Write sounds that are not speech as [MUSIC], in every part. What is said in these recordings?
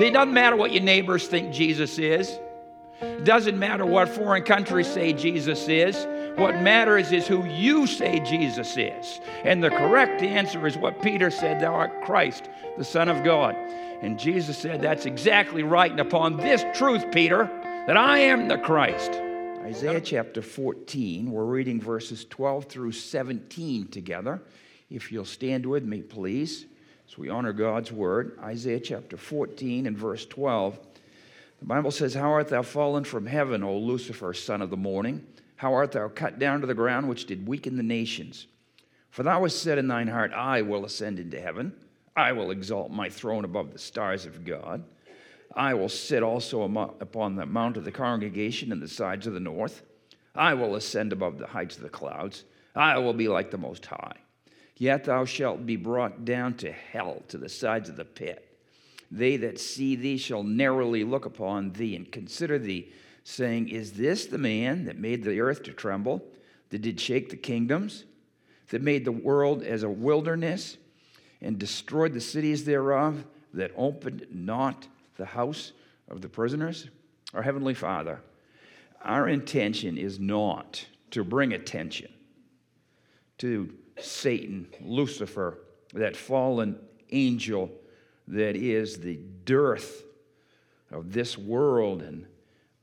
It doesn't matter what your neighbors think Jesus is. It doesn't matter what foreign countries say Jesus is. What matters is who you say Jesus is. And the correct answer is what Peter said Thou art Christ, the Son of God. And Jesus said, That's exactly right. And upon this truth, Peter, that I am the Christ. Isaiah chapter 14, we're reading verses 12 through 17 together. If you'll stand with me, please, as we honor God's word. Isaiah chapter 14 and verse 12. The Bible says, How art thou fallen from heaven, O Lucifer, son of the morning? How art thou cut down to the ground, which did weaken the nations? For thou hast said in thine heart, I will ascend into heaven. I will exalt my throne above the stars of God. I will sit also upon the mount of the congregation in the sides of the north. I will ascend above the heights of the clouds. I will be like the Most High. Yet thou shalt be brought down to hell, to the sides of the pit. They that see thee shall narrowly look upon thee and consider thee saying, Is this the man that made the earth to tremble, that did shake the kingdoms, that made the world as a wilderness, and destroyed the cities thereof, that opened not the house of the prisoners? Our Heavenly Father, our intention is not to bring attention to Satan, Lucifer, that fallen angel that is the dearth of this world and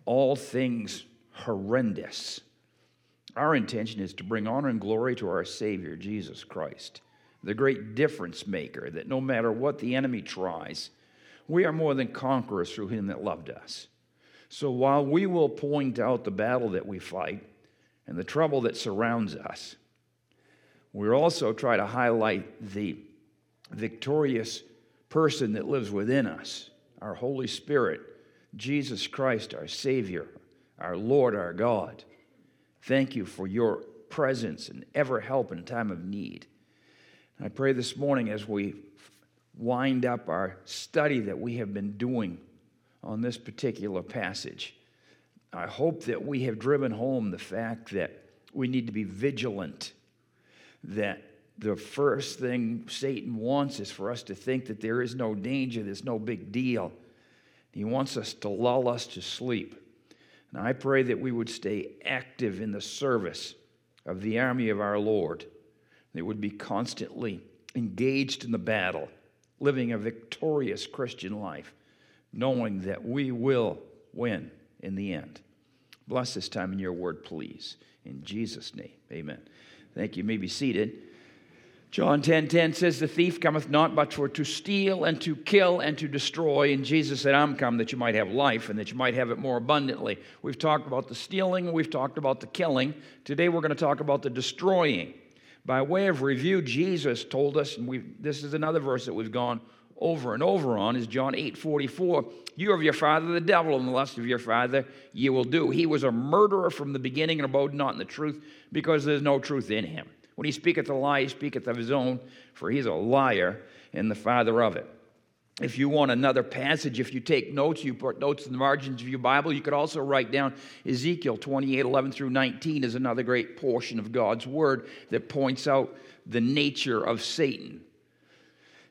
all things horrendous. Our intention is to bring honor and glory to our Savior, Jesus Christ, the great difference maker, that no matter what the enemy tries, we are more than conquerors through him that loved us. So while we will point out the battle that we fight and the trouble that surrounds us, we also try to highlight the victorious person that lives within us, our Holy Spirit, Jesus Christ, our Savior, our Lord, our God. Thank you for your presence and ever help in time of need. I pray this morning as we wind up our study that we have been doing on this particular passage, I hope that we have driven home the fact that we need to be vigilant, that the first thing Satan wants is for us to think that there is no danger, there's no big deal. He wants us to lull us to sleep. And I pray that we would stay active in the service of the army of our Lord. They would be constantly engaged in the battle, living a victorious Christian life, knowing that we will win in the end. Bless this time in your word, please. In Jesus' name, amen. Thank you. you may be seated. John 10 10 says, The thief cometh not but for to steal and to kill and to destroy. And Jesus said, I'm come that you might have life and that you might have it more abundantly. We've talked about the stealing, we've talked about the killing. Today we're going to talk about the destroying. By way of review, Jesus told us, and we this is another verse that we've gone over and over on, is John 8 44. You of your father the devil, and the lust of your father you will do. He was a murderer from the beginning and abode not in the truth, because there's no truth in him. When he speaketh a lie, he speaketh of his own, for he's a liar and the father of it. If you want another passage, if you take notes, you put notes in the margins of your Bible. You could also write down Ezekiel 28 11 through 19 is another great portion of God's word that points out the nature of Satan.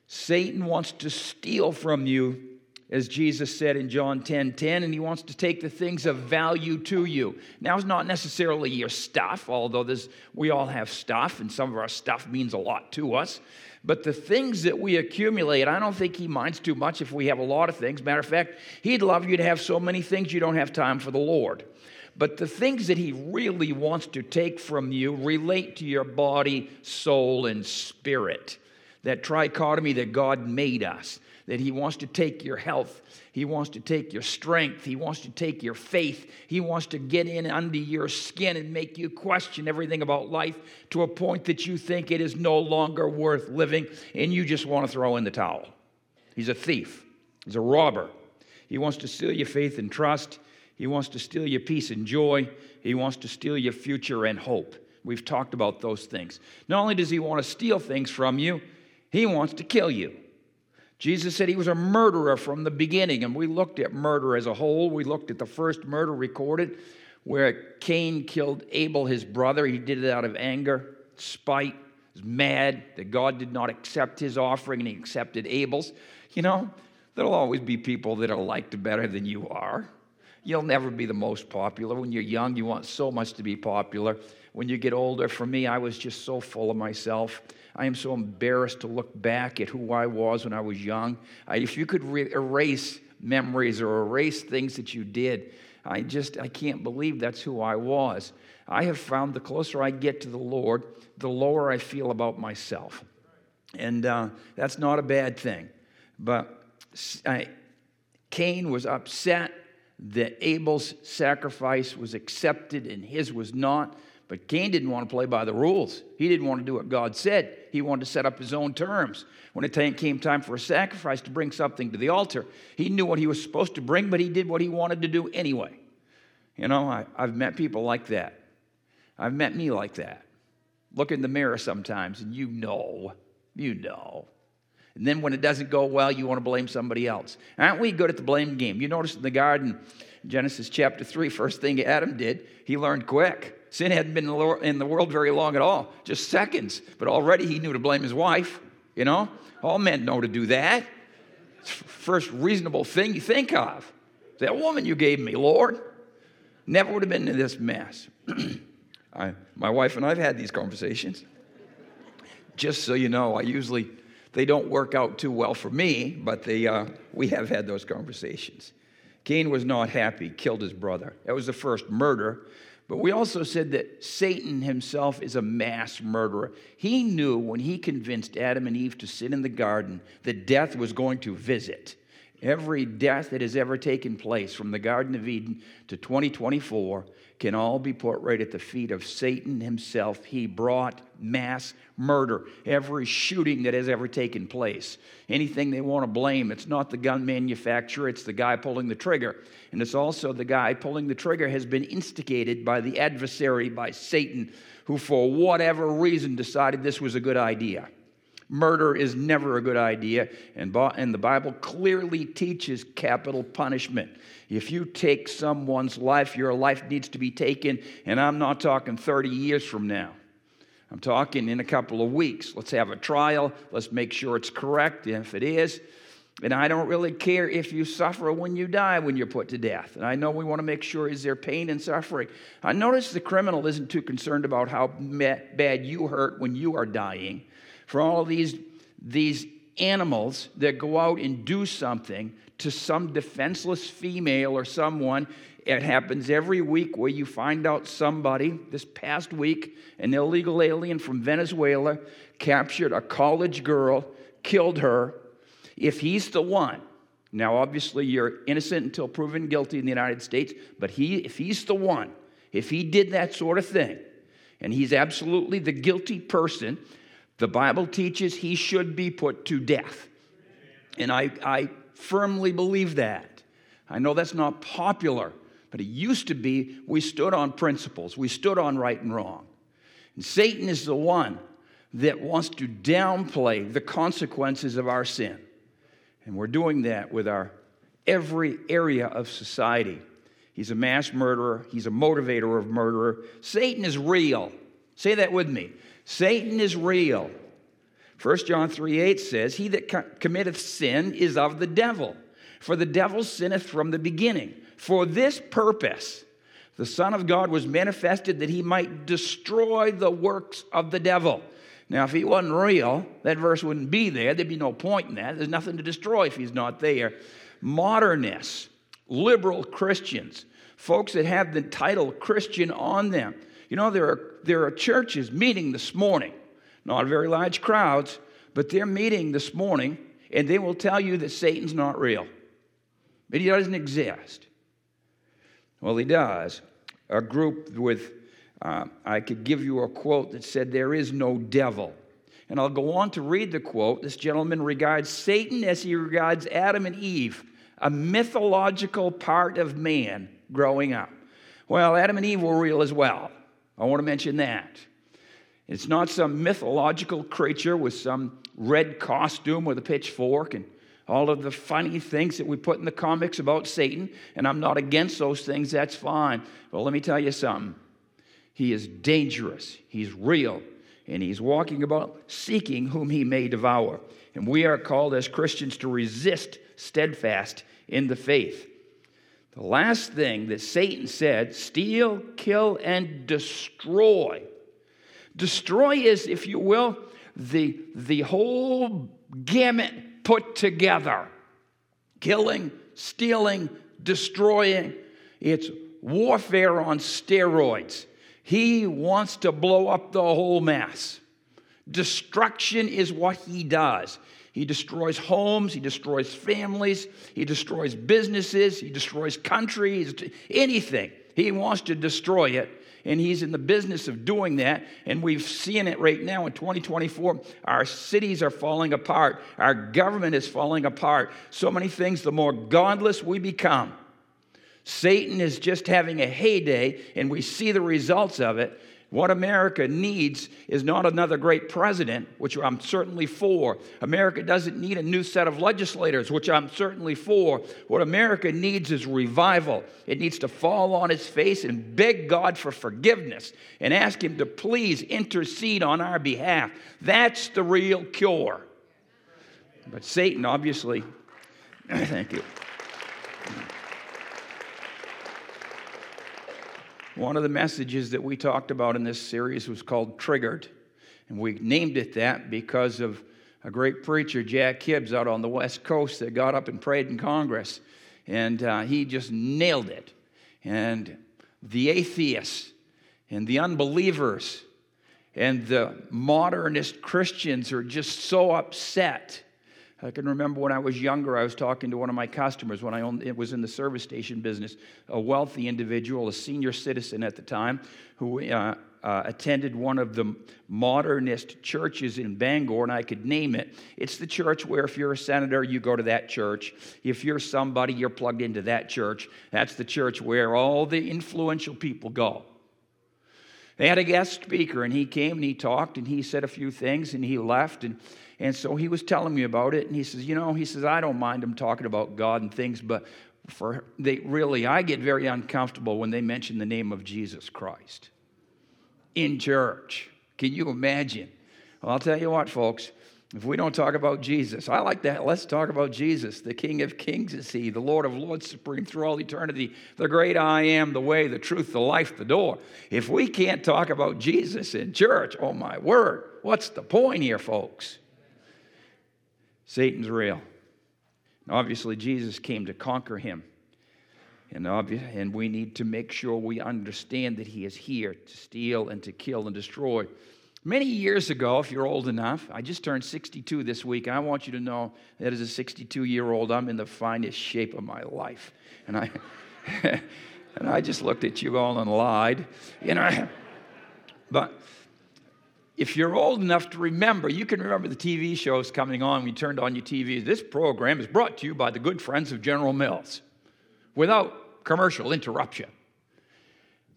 Satan wants to steal from you as Jesus said in John 10 10, and he wants to take the things of value to you. Now, it's not necessarily your stuff, although there's, we all have stuff, and some of our stuff means a lot to us. But the things that we accumulate, I don't think he minds too much if we have a lot of things. Matter of fact, he'd love you to have so many things you don't have time for the Lord. But the things that he really wants to take from you relate to your body, soul, and spirit. That trichotomy that God made us that He wants to take your health, He wants to take your strength, He wants to take your faith, He wants to get in under your skin and make you question everything about life to a point that you think it is no longer worth living and you just want to throw in the towel. He's a thief, He's a robber. He wants to steal your faith and trust. He wants to steal your peace and joy. He wants to steal your future and hope. We've talked about those things. Not only does he want to steal things from you, he wants to kill you. Jesus said he was a murderer from the beginning, and we looked at murder as a whole. We looked at the first murder recorded where Cain killed Abel, his brother. He did it out of anger, spite, was mad that God did not accept his offering and he accepted Abel's. You know, There'll always be people that are liked better than you are. You'll never be the most popular. When you're young, you want so much to be popular. When you get older, for me, I was just so full of myself. I am so embarrassed to look back at who I was when I was young. I, if you could re- erase memories or erase things that you did, I just, I can't believe that's who I was. I have found the closer I get to the Lord, the lower I feel about myself. And uh, that's not a bad thing. But I, Cain was upset that Abel's sacrifice was accepted and his was not. But Cain didn't want to play by the rules. He didn't want to do what God said. He wanted to set up his own terms. When it came time for a sacrifice to bring something to the altar, he knew what he was supposed to bring, but he did what he wanted to do anyway. You know, I, I've met people like that. I've met me like that. Look in the mirror sometimes and you know, you know. And then when it doesn't go well, you want to blame somebody else. Aren't we good at the blame game? You notice in the garden, Genesis chapter 3, first thing Adam did, he learned quick. Sin hadn't been in the world very long at all, just seconds. But already he knew to blame his wife. You know, all men know to do that. It's first reasonable thing you think of. That woman you gave me, Lord, never would have been in this mess. [CLEARS THROAT] I, my wife and I have had these conversations. Just so you know, I usually they don't work out too well for me, but they, uh, we have had those conversations. Cain was not happy, killed his brother. That was the first murder. But we also said that Satan himself is a mass murderer. He knew when he convinced Adam and Eve to sit in the garden that death was going to visit. Every death that has ever taken place from the Garden of Eden to 2024 can all be put right at the feet of Satan himself. He brought mass murder, every shooting that has ever taken place. Anything they want to blame, it's not the gun manufacturer, it's the guy pulling the trigger. And it's also the guy pulling the trigger has been instigated by the adversary, by Satan, who for whatever reason decided this was a good idea. Murder is never a good idea, and, the Bible clearly teaches capital punishment. If you take someone's life, your life needs to be taken, and I'm not talking 30 years from now. I'm talking in a couple of weeks. Let's have a trial. Let's make sure it's correct. And if it is, and I don't really care if you suffer when you die when you're put to death. And I know we want to make sure is there pain and suffering. I notice the criminal isn't too concerned about how bad you hurt when you are dying for all these, these animals that go out and do something to some defenseless female or someone. It happens every week where you find out somebody, this past week, an illegal alien from Venezuela captured a college girl, killed her. If he's the one, now obviously you're innocent until proven guilty in the United States, but he, if he's the one, if he did that sort of thing, and he's absolutely the guilty person, the Bible teaches he should be put to death. And I, I firmly believe that. I know that's not popular, but it used to be we stood on principles, we stood on right and wrong. And Satan is the one that wants to downplay the consequences of our sin. And we're doing that with our every area of society. He's a mass murderer, he's a motivator of murderer. Satan is real. Say that with me. Satan is real. 1 John 3 8 says, He that co- committeth sin is of the devil, for the devil sinneth from the beginning. For this purpose, the Son of God was manifested that he might destroy the works of the devil. Now, if he wasn't real, that verse wouldn't be there. There'd be no point in that. There's nothing to destroy if he's not there. Modernists, liberal Christians, folks that have the title Christian on them, you know, there are, there are churches meeting this morning, not very large crowds, but they're meeting this morning and they will tell you that Satan's not real, that he doesn't exist. Well, he does. A group with, uh, I could give you a quote that said, There is no devil. And I'll go on to read the quote. This gentleman regards Satan as he regards Adam and Eve, a mythological part of man growing up. Well, Adam and Eve were real as well. I want to mention that. It's not some mythological creature with some red costume with a pitchfork and all of the funny things that we put in the comics about Satan, and I'm not against those things, that's fine. But let me tell you something. He is dangerous, he's real, and he's walking about seeking whom he may devour. And we are called as Christians to resist steadfast in the faith. The last thing that Satan said steal, kill, and destroy. Destroy is, if you will, the, the whole gamut put together killing, stealing, destroying. It's warfare on steroids. He wants to blow up the whole mass. Destruction is what he does. He destroys homes, he destroys families, he destroys businesses, he destroys countries, anything. He wants to destroy it, and he's in the business of doing that. And we've seen it right now in 2024. Our cities are falling apart, our government is falling apart. So many things, the more godless we become. Satan is just having a heyday, and we see the results of it. What America needs is not another great president, which I'm certainly for. America doesn't need a new set of legislators, which I'm certainly for. What America needs is revival. It needs to fall on its face and beg God for forgiveness and ask Him to please intercede on our behalf. That's the real cure. But Satan, obviously, [CLEARS THROAT] thank you. One of the messages that we talked about in this series was called Triggered. And we named it that because of a great preacher, Jack Hibbs, out on the West Coast that got up and prayed in Congress. And uh, he just nailed it. And the atheists and the unbelievers and the modernist Christians are just so upset I can remember when I was younger, I was talking to one of my customers when I owned, it was in the service station business, a wealthy individual, a senior citizen at the time, who uh, uh, attended one of the modernist churches in Bangor, and I could name it. It's the church where if you're a senator, you go to that church. If you're somebody, you're plugged into that church. That's the church where all the influential people go. They had a guest speaker, and he came and he talked and he said a few things and he left. And and so he was telling me about it, and he says, You know, he says, I don't mind them talking about God and things, but for they really, I get very uncomfortable when they mention the name of Jesus Christ in church. Can you imagine? Well, I'll tell you what, folks. If we don't talk about Jesus, I like that. Let's talk about Jesus. The King of Kings is He, the Lord of Lords, supreme through all eternity, the great I am, the way, the truth, the life, the door. If we can't talk about Jesus in church, oh my word, what's the point here, folks? Satan's real. obviously, Jesus came to conquer him. And, obvious, and we need to make sure we understand that he is here to steal and to kill and destroy. Many years ago, if you're old enough, I just turned 62 this week, and I want you to know that as a 62 year old, I'm in the finest shape of my life. And I, [LAUGHS] and I just looked at you all and lied. You know, but if you're old enough to remember, you can remember the TV shows coming on when you turned on your TV. This program is brought to you by the good friends of General Mills without commercial interruption.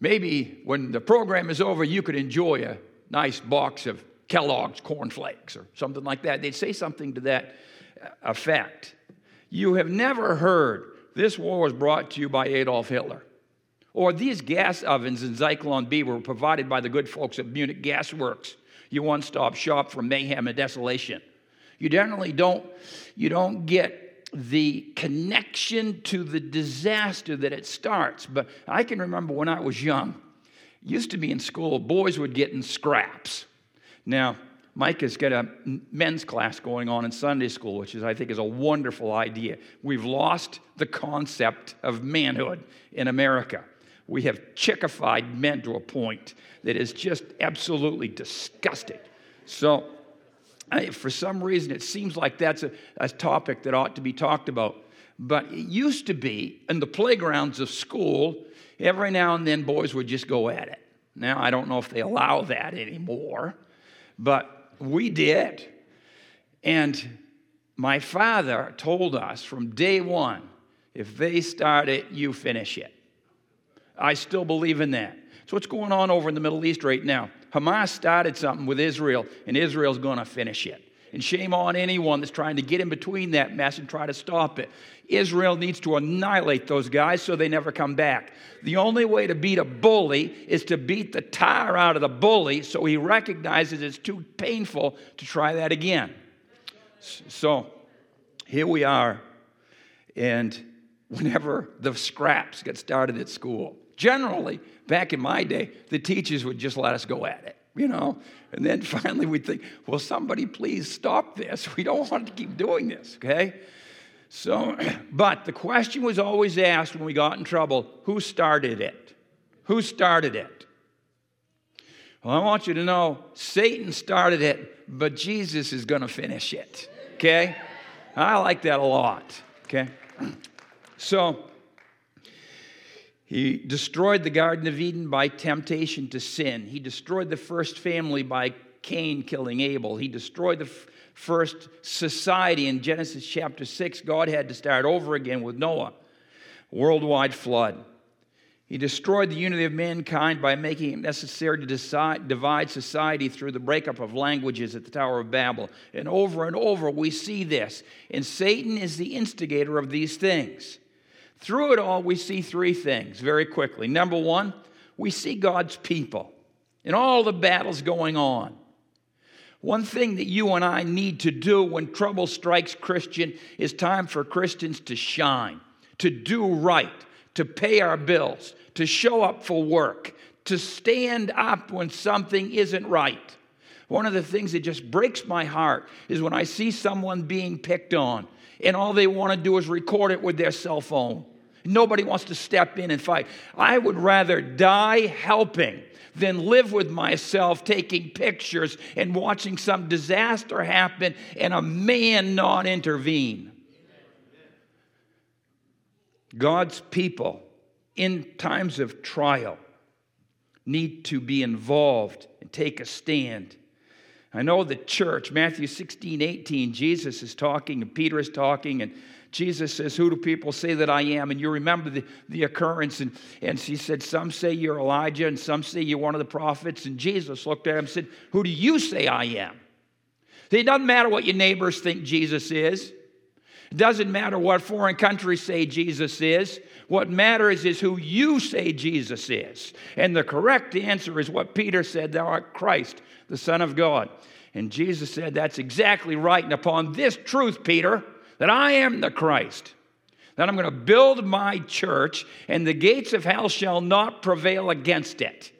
Maybe when the program is over, you could enjoy a nice box of Kellogg's cornflakes or something like that. They'd say something to that uh, effect. You have never heard this war was brought to you by Adolf Hitler. Or these gas ovens in Zyklon B were provided by the good folks at Munich Gas Works your one stop shop for mayhem and desolation. You generally don't, you don't get the connection to the disaster that it starts. But I can remember when I was young, used to be in school, boys would get in scraps. Now, Mike has got a men's class going on in Sunday school, which is, I think, is a wonderful idea. We've lost the concept of manhood in America. We have chickified men to a point that is just absolutely disgusting. So, I, for some reason, it seems like that's a, a topic that ought to be talked about. But it used to be in the playgrounds of school, every now and then boys would just go at it. Now, I don't know if they allow that anymore, but we did. And my father told us from day one if they start it, you finish it. I still believe in that. So, what's going on over in the Middle East right now? Hamas started something with Israel, and Israel's going to finish it. And shame on anyone that's trying to get in between that mess and try to stop it. Israel needs to annihilate those guys so they never come back. The only way to beat a bully is to beat the tire out of the bully so he recognizes it's too painful to try that again. So here we are And whenever the scraps get started at school, generally, back in my day, the teachers would just let us go at it, you know? And then [LAUGHS] finally we'd think, well, somebody please stop this. We don't want to keep doing this, okay? So, [CLEARS THROAT] but the question was always asked when we got in trouble who started it? Who started it? Well, I want you to know Satan started it, but Jesus is going to finish it, okay? I like that a lot, okay? [CLEARS THROAT] So, he destroyed the Garden of Eden by temptation to sin. He destroyed the first family by Cain killing Abel. He destroyed the f- first society in Genesis chapter 6. God had to start over again with Noah, worldwide flood. He destroyed the unity of mankind by making it necessary to decide, divide society through the breakup of languages at the Tower of Babel. And over and over we see this. And Satan is the instigator of these things. Through it all, we see three things very quickly. Number one, we see God's people in all the battles going on. One thing that you and I need to do when trouble strikes Christian is time for Christians to shine, to do right, to pay our bills, to show up for work, to stand up when something isn't right. One of the things that just breaks my heart is when I see someone being picked on and all they want to do is record it with their cell phone. Nobody wants to step in and fight. I would rather die helping than live with myself taking pictures and watching some disaster happen and a man not intervene. God's people in times of trial need to be involved and take a stand. I know the church, Matthew 16, 18, Jesus is talking and Peter is talking, and Jesus says, Who do people say that I am? And you remember the, the occurrence. And, and he said, Some say you're Elijah, and some say you're one of the prophets. And Jesus looked at him and said, Who do you say I am? It doesn't matter what your neighbors think Jesus is. It doesn't matter what foreign countries say Jesus is. What matters is who you say Jesus is. And the correct answer is what Peter said Thou art Christ, the Son of God. And Jesus said, That's exactly right. And upon this truth, Peter, that I am the Christ, that I'm going to build my church, and the gates of hell shall not prevail against it.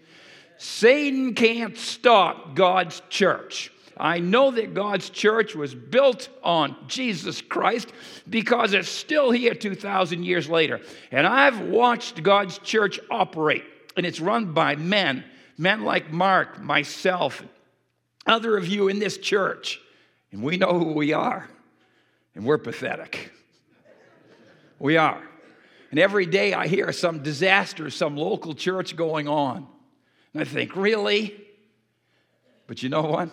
Satan can't stop God's church. I know that God's church was built on Jesus Christ because it's still here 2,000 years later. And I've watched God's church operate, and it's run by men, men like Mark, myself, other of you in this church. And we know who we are. And we're pathetic. We are. And every day I hear some disaster, some local church going on. And I think, really? But you know what?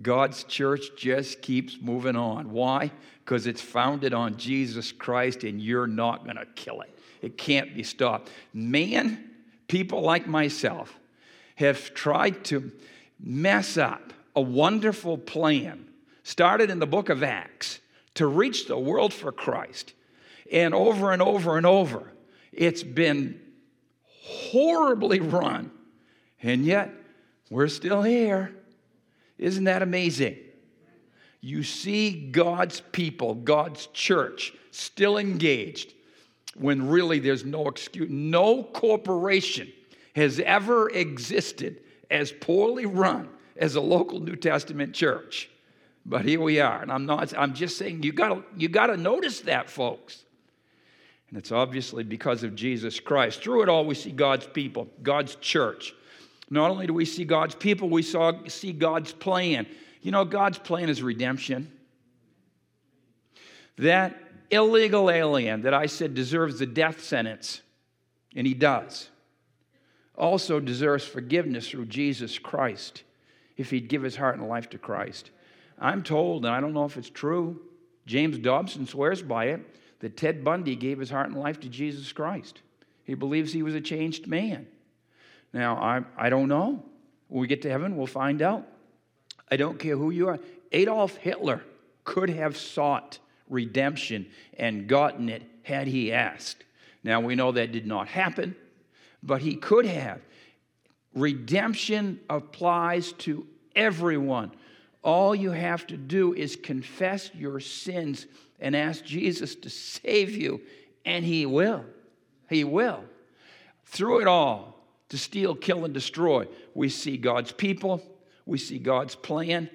God's church just keeps moving on. Why? Because it's founded on Jesus Christ and you're not going to kill it. It can't be stopped. Man, people like myself, have tried to mess up a wonderful plan started in the book of Acts to reach the world for Christ. And over and over and over, it's been horribly run. And yet, we're still here. Isn't that amazing? You see God's people, God's church, still engaged when really there's no excuse. No corporation has ever existed as poorly run as a local New Testament church. But here we are. And I'm not, I'm just saying you gotta, you gotta notice that, folks. And it's obviously because of Jesus Christ. Through it all, we see God's people, God's church. Not only do we see God's people, we saw, see God's plan. You know, God's plan is redemption. That illegal alien that I said deserves the death sentence, and he does, also deserves forgiveness through Jesus Christ if he'd give his heart and life to Christ. I'm told, and I don't know if it's true, James Dobson swears by it, that Ted Bundy gave his heart and life to Jesus Christ. He believes he was a changed man. Now, I, I don't know. When we get to heaven, we'll find out. I don't care who you are. Adolf Hitler could have sought redemption and gotten it had he asked. Now, we know that did not happen, but he could have. Redemption applies to everyone All you have to do is confess your sins and ask Jesus to save you, and He will. He will. Through it all, to steal, kill, and destroy, we see God's people, we see God's plan,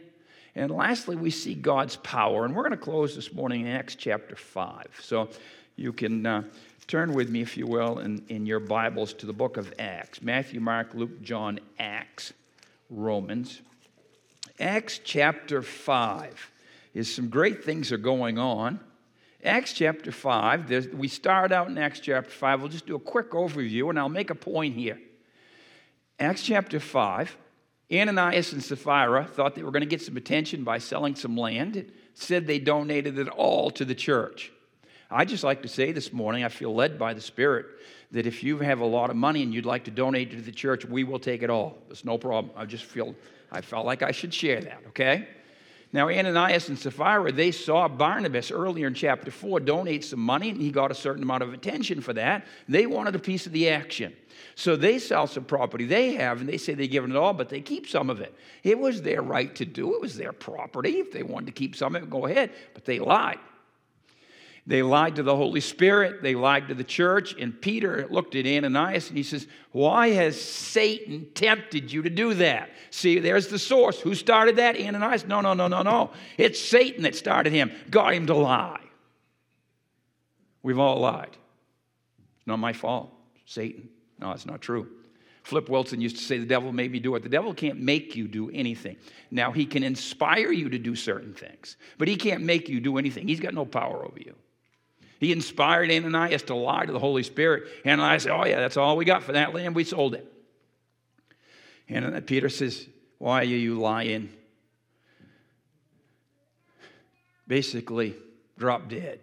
and lastly, we see God's power. And we're going to close this morning in Acts chapter 5. So you can uh, turn with me, if you will, in, in your Bibles to the book of Acts Matthew, Mark, Luke, John, Acts, Romans. Acts chapter 5 is some great things are going on. Acts chapter 5, we start out in Acts chapter 5. We'll just do a quick overview and I'll make a point here. Acts chapter 5, Ananias and Sapphira thought they were going to get some attention by selling some land. It said they donated it all to the church. I just like to say this morning, I feel led by the Spirit that if you have a lot of money and you'd like to donate to the church, we will take it all. It's no problem. I just feel I felt like I should share that, okay? Now, Ananias and Sapphira, they saw Barnabas earlier in chapter 4 donate some money, and he got a certain amount of attention for that. They wanted a piece of the action. So they sell some property they have, and they say they're giving it all, but they keep some of it. It was their right to do, it was their property. If they wanted to keep some of it, go ahead, but they lied. They lied to the Holy Spirit, they lied to the church, and Peter looked at Ananias and he says, Why has Satan tempted you to do that? See, there's the source. Who started that? Ananias? No, no, no, no, no. It's Satan that started him, got him to lie. We've all lied. It's not my fault. Satan. No, it's not true. Flip Wilson used to say the devil made me do it. The devil can't make you do anything. Now, he can inspire you to do certain things, but he can't make you do anything. He's got no power over you. He inspired Ananias to lie to the Holy Spirit. Ananias said, Oh, yeah, that's all we got for that land. We sold it. And Peter says, Why are you lying? Basically, dropped dead.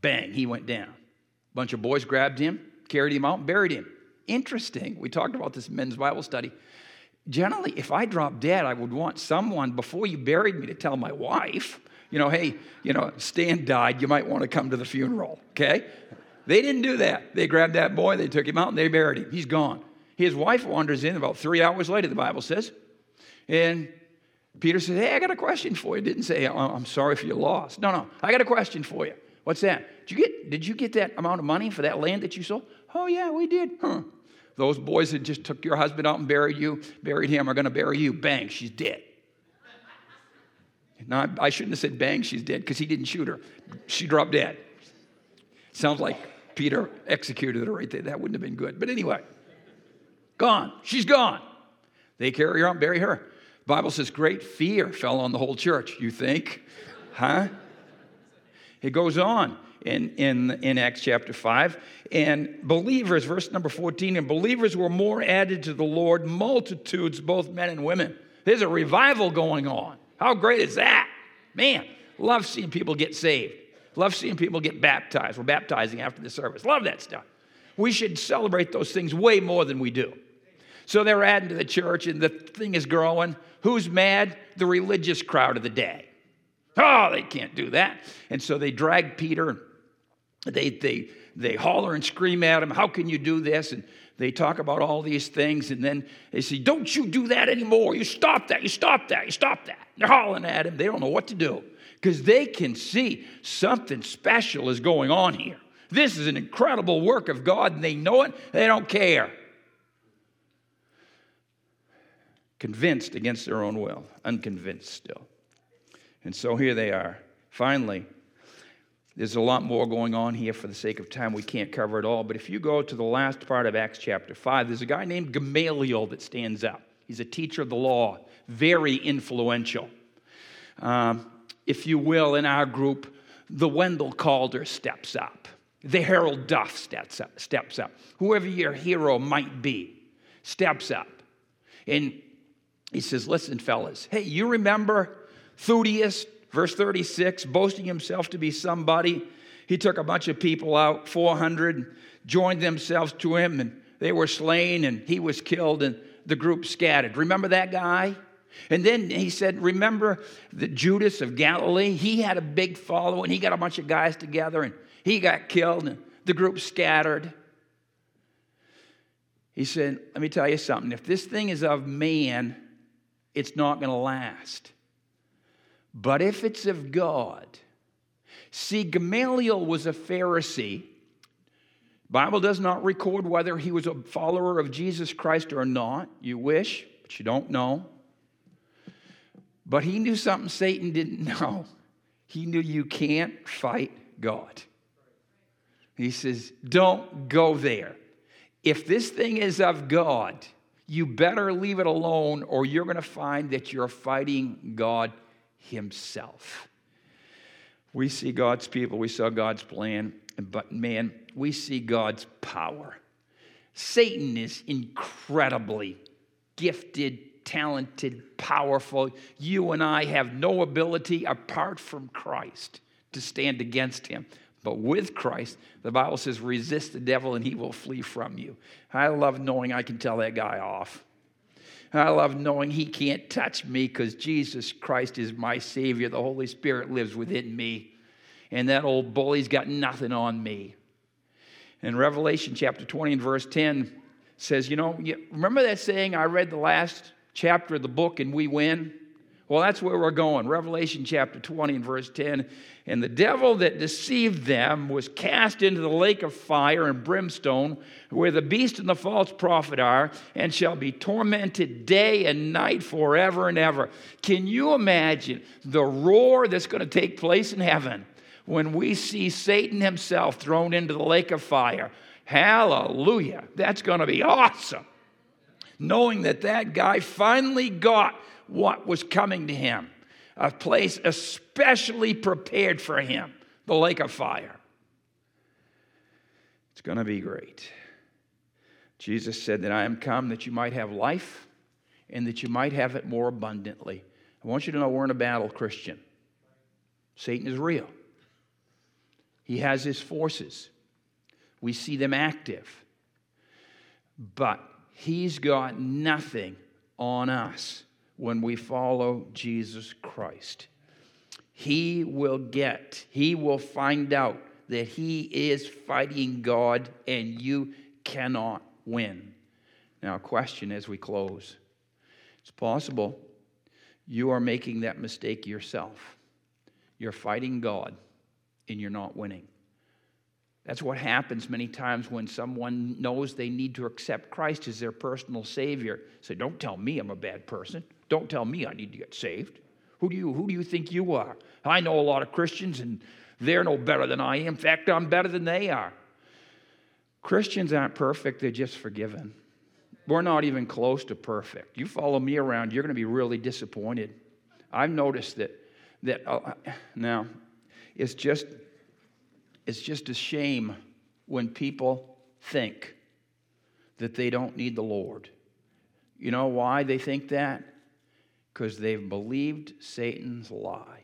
Bang, he went down. A bunch of boys grabbed him, carried him out, and buried him. Interesting. We talked about this in men's Bible study. Generally, if I dropped dead, I would want someone before you buried me to tell my wife you know, hey, you know, Stan died. You might want to come to the funeral, okay? They didn't do that. They grabbed that boy, they took him out, and they buried him. He's gone. His wife wanders in about three hours later, the Bible says. And Peter says, Hey, I got a question for you. Didn't say, I'm sorry for your loss. No, no, I got a question for you. What's that? Did you get, did you get that amount of money for that land that you sold? Oh, yeah, we did. Huh. Those boys that just took your husband out and buried you, buried him, are going to bury you. Bang, she's dead. Now, I shouldn't have said bang, she's dead, because he didn't shoot her. She dropped dead. Sounds like Peter executed her right there. That wouldn't have been good. But anyway, gone. She's gone. They carry her out bury her. Bible says great fear fell on the whole church. You think? Huh? It goes on in, in, in Acts chapter 5. And believers, verse number 14, and believers were more added to the Lord, multitudes, both men and women. There's a revival going on. How great is that? Man, love seeing people get saved. Love seeing people get baptized. We're baptizing after the service. Love that stuff. We should celebrate those things way more than we do. So they're adding to the church, and the thing is growing. Who's mad? The religious crowd of the day. Oh, they can't do that. And so they drag Peter. They, they, they holler and scream at him. How can you do this? And they talk about all these things, and then they say, Don't you do that anymore. You stop that. You stop that. You stop that. They're hollering at him. They don't know what to do because they can see something special is going on here. This is an incredible work of God, and they know it. They don't care. Convinced against their own will, unconvinced still. And so here they are. Finally, there's a lot more going on here for the sake of time. We can't cover it all. But if you go to the last part of Acts chapter 5, there's a guy named Gamaliel that stands up. He's a teacher of the law, very influential. Um, if you will, in our group, the Wendell Calder steps up. The Harold Duff steps up, steps up. Whoever your hero might be steps up. And he says, Listen, fellas, hey, you remember Theudas, Verse 36 boasting himself to be somebody, he took a bunch of people out, 400, joined themselves to him, and they were slain, and he was killed, and the group scattered. Remember that guy? And then he said, Remember the Judas of Galilee? He had a big following. He got a bunch of guys together, and he got killed, and the group scattered. He said, Let me tell you something. If this thing is of man, it's not going to last. But if it's of God, see, Gamaliel was a Pharisee. Bible does not record whether he was a follower of Jesus Christ or not. You wish, but you don't know. But he knew something Satan didn't [LAUGHS] know. He knew you can't fight God. He says, Don't go there. If this thing is of God, you better leave it alone, or you're going to find that you're fighting God Himself. We see God's people, we saw God's plan, but man, we see God's power. Satan is incredibly gifted, talented, powerful. You and I have no ability apart from Christ to stand against him. But with Christ, the Bible says, resist the devil and he will flee from you. I love knowing I can tell that guy off. I love knowing he can't touch me because Jesus Christ is my Savior. The Holy Spirit lives within me. And that old bully's got nothing on me. And Revelation chapter 20 and verse 10 says, You know, remember that saying I read the last chapter of the book and we win? Well, that's where we're going. Revelation chapter 20 and verse 10. And the devil that deceived them was cast into the lake of fire and brimstone, where the beast and the false prophet are, and shall be tormented day and night forever and ever. Can you imagine the roar that's going to take place in heaven when we see Satan himself thrown into the lake of fire? Hallelujah. That's going to be awesome. Knowing that that guy finally got what was coming to him, a place especially prepared for him, the lake of fire. It's going to be great. Jesus said that I am come that you might have life and that you might have it more abundantly. I want you to know we're in a battle, Christian. Satan is real. He has his forces. We see them active. But he's got nothing on us when we follow Jesus Christ. He will get, he will find out that he is fighting God and you cannot win. Now, question as we close it's possible you are making that mistake yourself. You're fighting God and you're not winning. That's what happens many times when someone knows they need to accept Christ as their personal Savior. Say, don't tell me I'm a bad person. Don't tell me I need to get saved. Who do you, who do you think you are? I know a lot of Christians and they're no better than I am. In fact, I'm better than they are. Christians aren't perfect, they're just forgiven. We're not even close to perfect. You follow me around, you're going to be really disappointed. I've noticed that that uh, now it's just it's just a shame when people think that they don't need the Lord. You know why they think that? Because they've believed Satan's lie.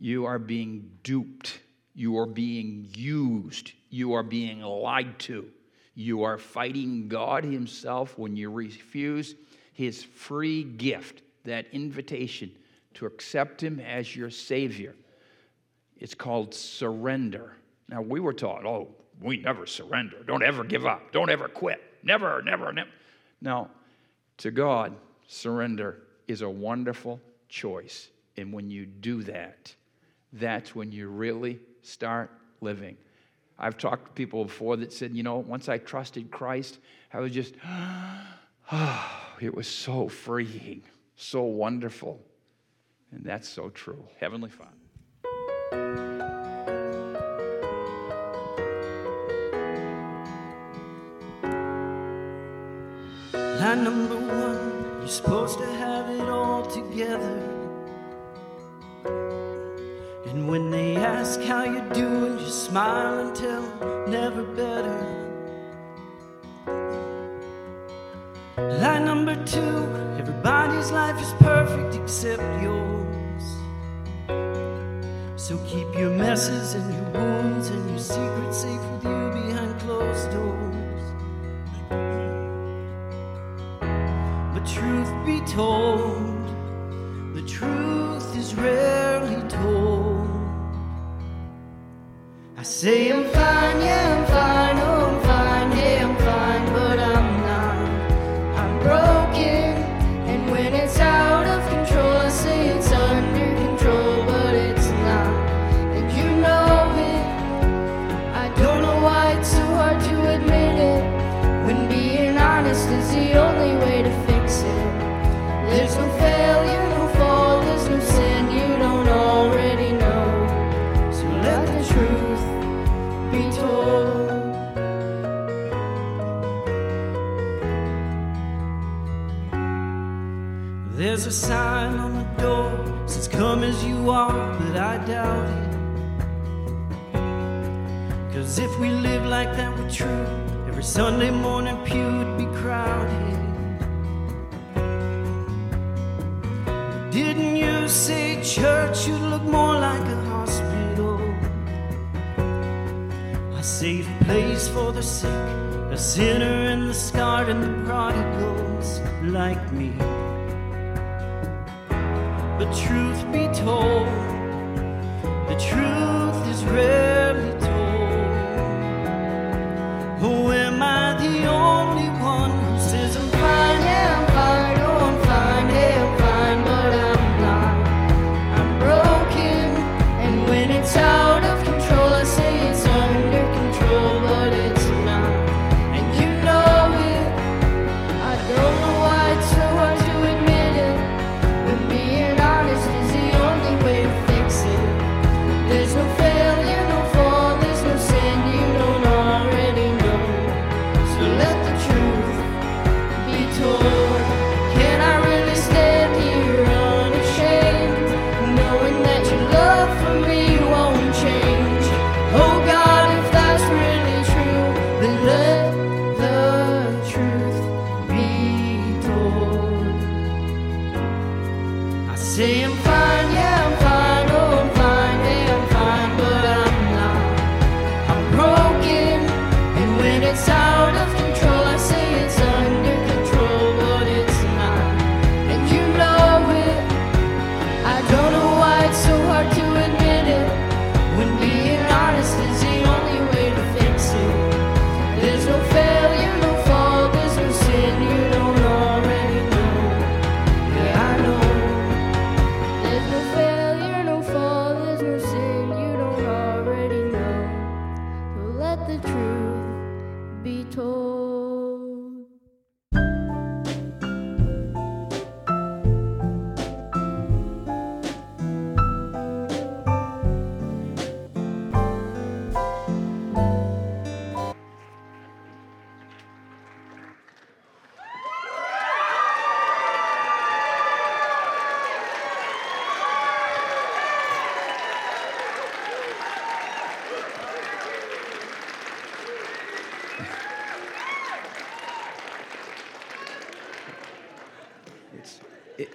You are being duped. You are being used. You are being lied to. You are fighting God Himself when you refuse His free gift, that invitation to accept Him as your Savior. It's called surrender. Now, we were taught, oh, we never surrender. Don't ever give up. Don't ever quit. Never, never, never. Now, to God, surrender is a wonderful choice. And when you do that, that's when you really start living. I've talked to people before that said, you know, once I trusted Christ, I was just, [GASPS] oh, it was so freeing, so wonderful. And that's so true. Heavenly Father. Line number one, you're supposed to have it all together. And when they ask how you're doing, just smile and tell them never better. Line number two, everybody's life is perfect except yours. So keep your messes and your wounds and your secrets safe with you behind closed doors. Truth be told, the truth is rarely told. I say I'm fine, yeah, I'm fine, oh, There's a sign on the door says come as you are, but I doubt it. Cause if we live like that we're true, every Sunday morning pew would be crowded. Didn't you say church should look more like a hospital? A safe place for the sick, the sinner and the scarred and the prodigals like me truth be told, the truth is real.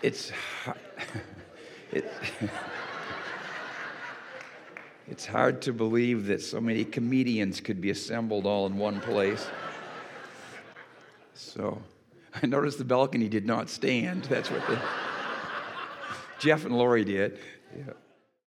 It's, [LAUGHS] it, [LAUGHS] it's hard to believe that so many comedians could be assembled all in one place. So I noticed the balcony did not stand. That's what the, [LAUGHS] Jeff and Lori did. Yeah.